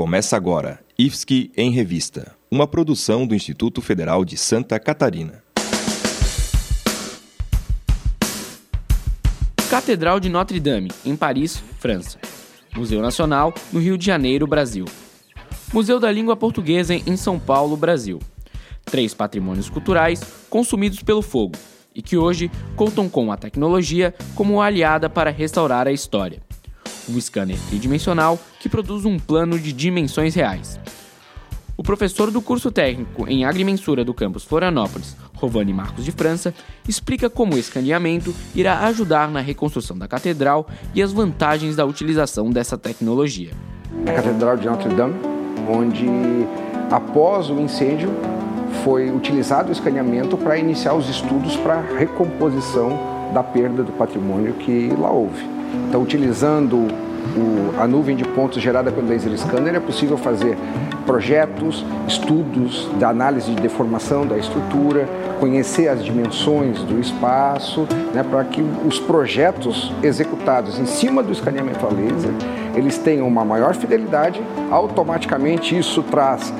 Começa agora IFSC em Revista, uma produção do Instituto Federal de Santa Catarina. Catedral de Notre-Dame, em Paris, França. Museu Nacional, no Rio de Janeiro, Brasil. Museu da Língua Portuguesa, em São Paulo, Brasil. Três patrimônios culturais consumidos pelo fogo e que hoje contam com a tecnologia como aliada para restaurar a história. Um scanner tridimensional que produz um plano de dimensões reais. O professor do curso técnico em agrimensura do campus Florianópolis, Rovani Marcos de França, explica como o escaneamento irá ajudar na reconstrução da catedral e as vantagens da utilização dessa tecnologia. A Catedral de Notre-Dame, onde após o incêndio foi utilizado o escaneamento para iniciar os estudos para recomposição da perda do patrimônio que lá houve. Então, utilizando o, a nuvem de pontos gerada pelo laser scanner, é possível fazer projetos, estudos da análise de deformação da estrutura, conhecer as dimensões do espaço, né, para que os projetos executados em cima do escaneamento a laser, eles tenham uma maior fidelidade, automaticamente isso traz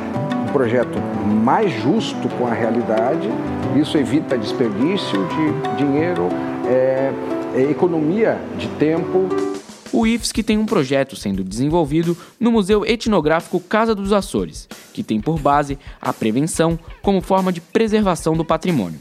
um projeto mais justo com a realidade, isso evita desperdício de dinheiro, é, é economia de tempo. O IFSC tem um projeto sendo desenvolvido no Museu Etnográfico Casa dos Açores, que tem por base a prevenção como forma de preservação do patrimônio.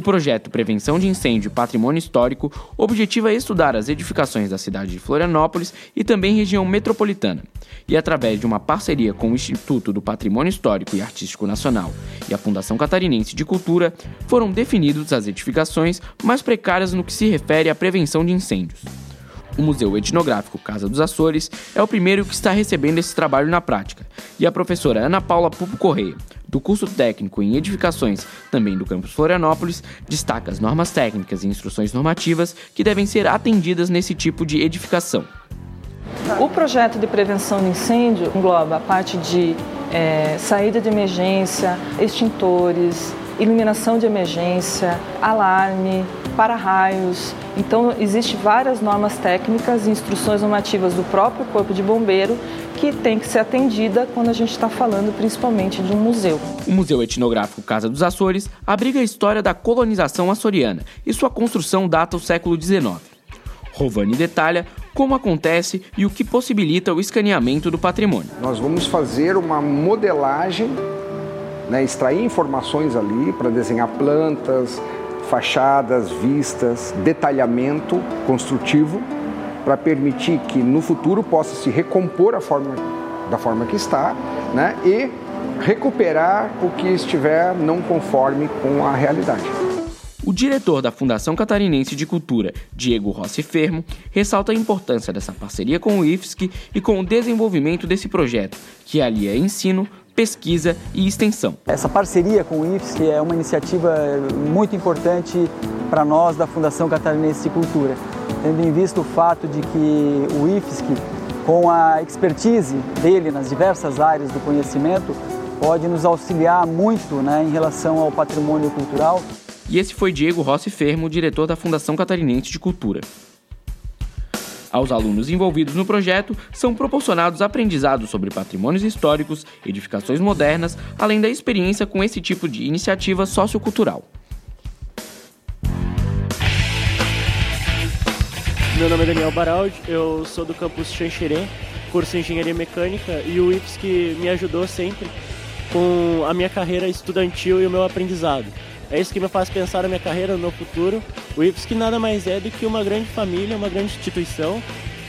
O projeto Prevenção de Incêndio e Patrimônio Histórico objetiva estudar as edificações da cidade de Florianópolis e também região metropolitana, e através de uma parceria com o Instituto do Patrimônio Histórico e Artístico Nacional e a Fundação Catarinense de Cultura, foram definidas as edificações mais precárias no que se refere à prevenção de incêndios. O Museu Etnográfico Casa dos Açores é o primeiro que está recebendo esse trabalho na prática, e a professora Ana Paula Pupo Correia, do curso técnico em edificações, também do campus Florianópolis, destaca as normas técnicas e instruções normativas que devem ser atendidas nesse tipo de edificação. O projeto de prevenção de incêndio engloba a parte de é, saída de emergência, extintores, iluminação de emergência, alarme, para-raios. Então, existem várias normas técnicas e instruções normativas do próprio Corpo de Bombeiro que tem que ser atendida quando a gente está falando principalmente de um museu. O Museu Etnográfico Casa dos Açores abriga a história da colonização açoriana e sua construção data do século XIX. Rovani detalha como acontece e o que possibilita o escaneamento do patrimônio. Nós vamos fazer uma modelagem, né, extrair informações ali para desenhar plantas, fachadas, vistas, detalhamento construtivo para permitir que no futuro possa se recompor a forma da forma que está, né, e recuperar o que estiver não conforme com a realidade. O diretor da Fundação Catarinense de Cultura, Diego Rossi Fermo, ressalta a importância dessa parceria com o IFSC e com o desenvolvimento desse projeto, que alia ensino, pesquisa e extensão. Essa parceria com o IFSC é uma iniciativa muito importante para nós da Fundação Catarinense de Cultura, tendo em vista o fato de que o IFSC, com a expertise dele nas diversas áreas do conhecimento, pode nos auxiliar muito né, em relação ao patrimônio cultural. E esse foi Diego Rossi Fermo, diretor da Fundação Catarinense de Cultura. Aos alunos envolvidos no projeto são proporcionados aprendizados sobre patrimônios históricos, edificações modernas, além da experiência com esse tipo de iniciativa sociocultural. Meu nome é Daniel Baraldi, eu sou do campus Xanxerê, curso de Engenharia Mecânica, e o IFS que me ajudou sempre com a minha carreira estudantil e o meu aprendizado. É isso que me faz pensar na minha carreira, no futuro. O IFSC nada mais é do que uma grande família, uma grande instituição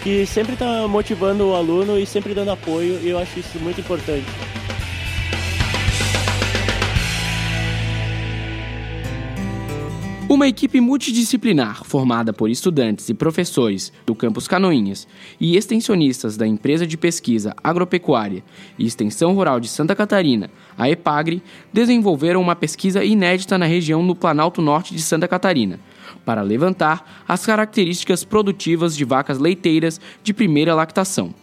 que sempre está motivando o aluno e sempre dando apoio, e eu acho isso muito importante. Uma equipe multidisciplinar formada por estudantes e professores do campus Canoinhas e extensionistas da empresa de pesquisa agropecuária e extensão rural de Santa Catarina, a EPAGRE, desenvolveram uma pesquisa inédita na região no Planalto Norte de Santa Catarina, para levantar as características produtivas de vacas leiteiras de primeira lactação.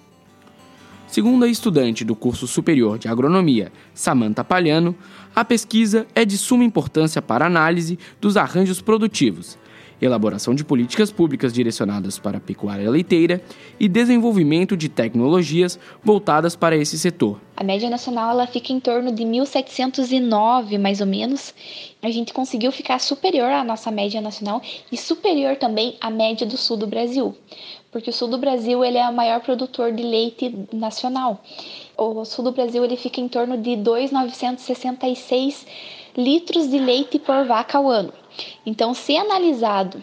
Segundo a estudante do curso superior de agronomia, Samantha Palhano, a pesquisa é de suma importância para a análise dos arranjos produtivos elaboração de políticas públicas direcionadas para a pecuária leiteira e desenvolvimento de tecnologias voltadas para esse setor. A média nacional ela fica em torno de 1709, mais ou menos. A gente conseguiu ficar superior à nossa média nacional e superior também à média do sul do Brasil, porque o sul do Brasil ele é o maior produtor de leite nacional. O sul do Brasil ele fica em torno de 2,966 litros de leite por vaca ao ano. Então, se analisado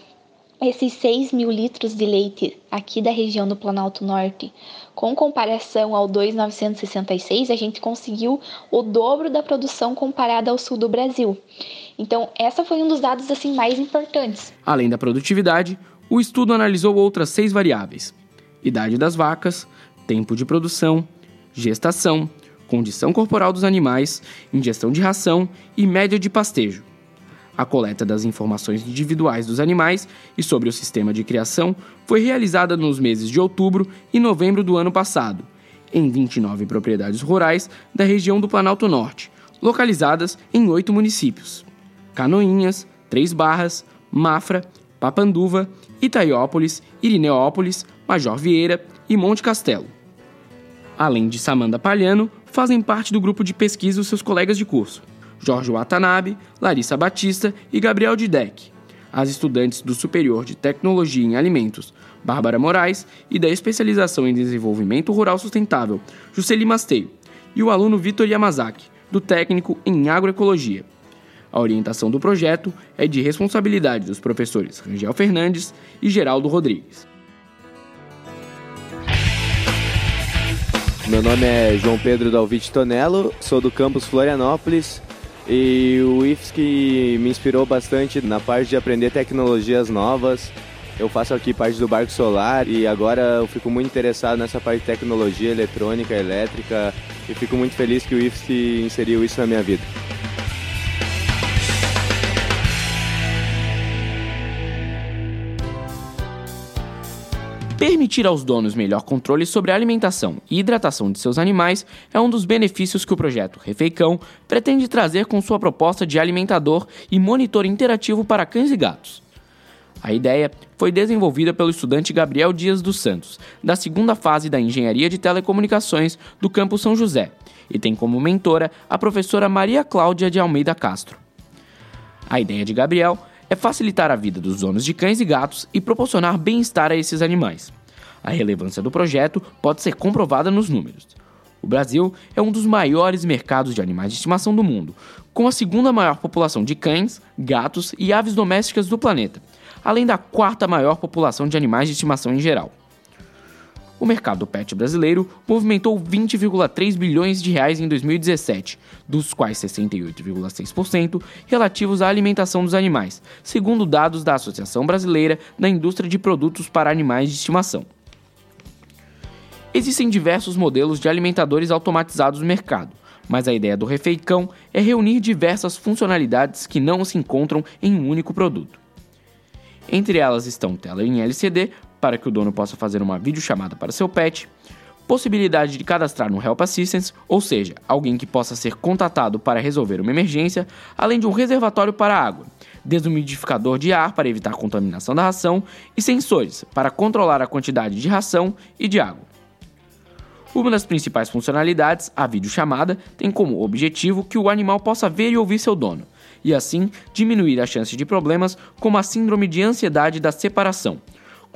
esses 6 mil litros de leite aqui da região do Planalto Norte, com comparação ao 2,966, a gente conseguiu o dobro da produção comparada ao sul do Brasil. Então, essa foi um dos dados assim mais importantes. Além da produtividade, o estudo analisou outras seis variáveis: idade das vacas, tempo de produção, gestação, condição corporal dos animais, ingestão de ração e média de pastejo. A coleta das informações individuais dos animais e sobre o sistema de criação foi realizada nos meses de outubro e novembro do ano passado, em 29 propriedades rurais da região do Planalto Norte, localizadas em oito municípios: Canoinhas, Três Barras, Mafra, Papanduva, Itaiópolis, Irineópolis, Major Vieira e Monte Castelo. Além de Samanda Palhano, fazem parte do grupo de pesquisa os seus colegas de curso. Jorge Watanabe, Larissa Batista e Gabriel Didek, as estudantes do Superior de Tecnologia em Alimentos, Bárbara Moraes, e da Especialização em Desenvolvimento Rural Sustentável, Jusceli Masteio, e o aluno Vitor Yamazaki, do Técnico em Agroecologia. A orientação do projeto é de responsabilidade dos professores Rangel Fernandes e Geraldo Rodrigues. Meu nome é João Pedro Dalvite Tonello, sou do campus Florianópolis e o IFSC me inspirou bastante na parte de aprender tecnologias novas. Eu faço aqui parte do Barco Solar e agora eu fico muito interessado nessa parte de tecnologia eletrônica, elétrica e fico muito feliz que o IFSC inseriu isso na minha vida. Permitir aos donos melhor controle sobre a alimentação e hidratação de seus animais é um dos benefícios que o projeto Refeicão pretende trazer com sua proposta de alimentador e monitor interativo para cães e gatos. A ideia foi desenvolvida pelo estudante Gabriel Dias dos Santos, da segunda fase da Engenharia de Telecomunicações do Campo São José, e tem como mentora a professora Maria Cláudia de Almeida Castro. A ideia de Gabriel é facilitar a vida dos donos de cães e gatos e proporcionar bem-estar a esses animais. A relevância do projeto pode ser comprovada nos números. O Brasil é um dos maiores mercados de animais de estimação do mundo, com a segunda maior população de cães, gatos e aves domésticas do planeta, além da quarta maior população de animais de estimação em geral o mercado pet brasileiro movimentou 20,3 bilhões de reais em 2017, dos quais 68,6% relativos à alimentação dos animais, segundo dados da Associação Brasileira da Indústria de Produtos para Animais de Estimação. Existem diversos modelos de alimentadores automatizados no mercado, mas a ideia do refeicão é reunir diversas funcionalidades que não se encontram em um único produto. Entre elas estão tela em LCD para que o dono possa fazer uma videochamada para seu pet, possibilidade de cadastrar no Help Assistance, ou seja, alguém que possa ser contatado para resolver uma emergência, além de um reservatório para água, desumidificador de ar para evitar contaminação da ração e sensores para controlar a quantidade de ração e de água. Uma das principais funcionalidades, a videochamada, tem como objetivo que o animal possa ver e ouvir seu dono, e assim diminuir a chance de problemas como a síndrome de ansiedade da separação,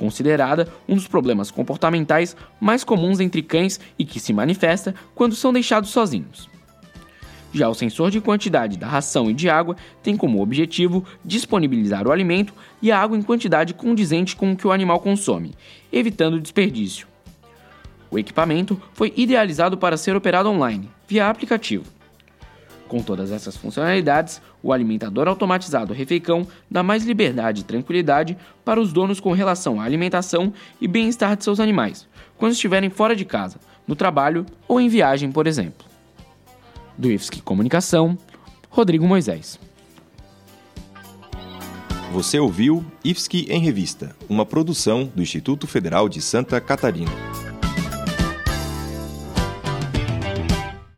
considerada um dos problemas comportamentais mais comuns entre cães e que se manifesta quando são deixados sozinhos. Já o sensor de quantidade da ração e de água tem como objetivo disponibilizar o alimento e a água em quantidade condizente com o que o animal consome, evitando desperdício. O equipamento foi idealizado para ser operado online, via aplicativo. Com todas essas funcionalidades, o alimentador automatizado Refeicão dá mais liberdade e tranquilidade para os donos com relação à alimentação e bem-estar de seus animais, quando estiverem fora de casa, no trabalho ou em viagem, por exemplo. Do IFSC Comunicação, Rodrigo Moisés. Você ouviu IFSC em Revista, uma produção do Instituto Federal de Santa Catarina.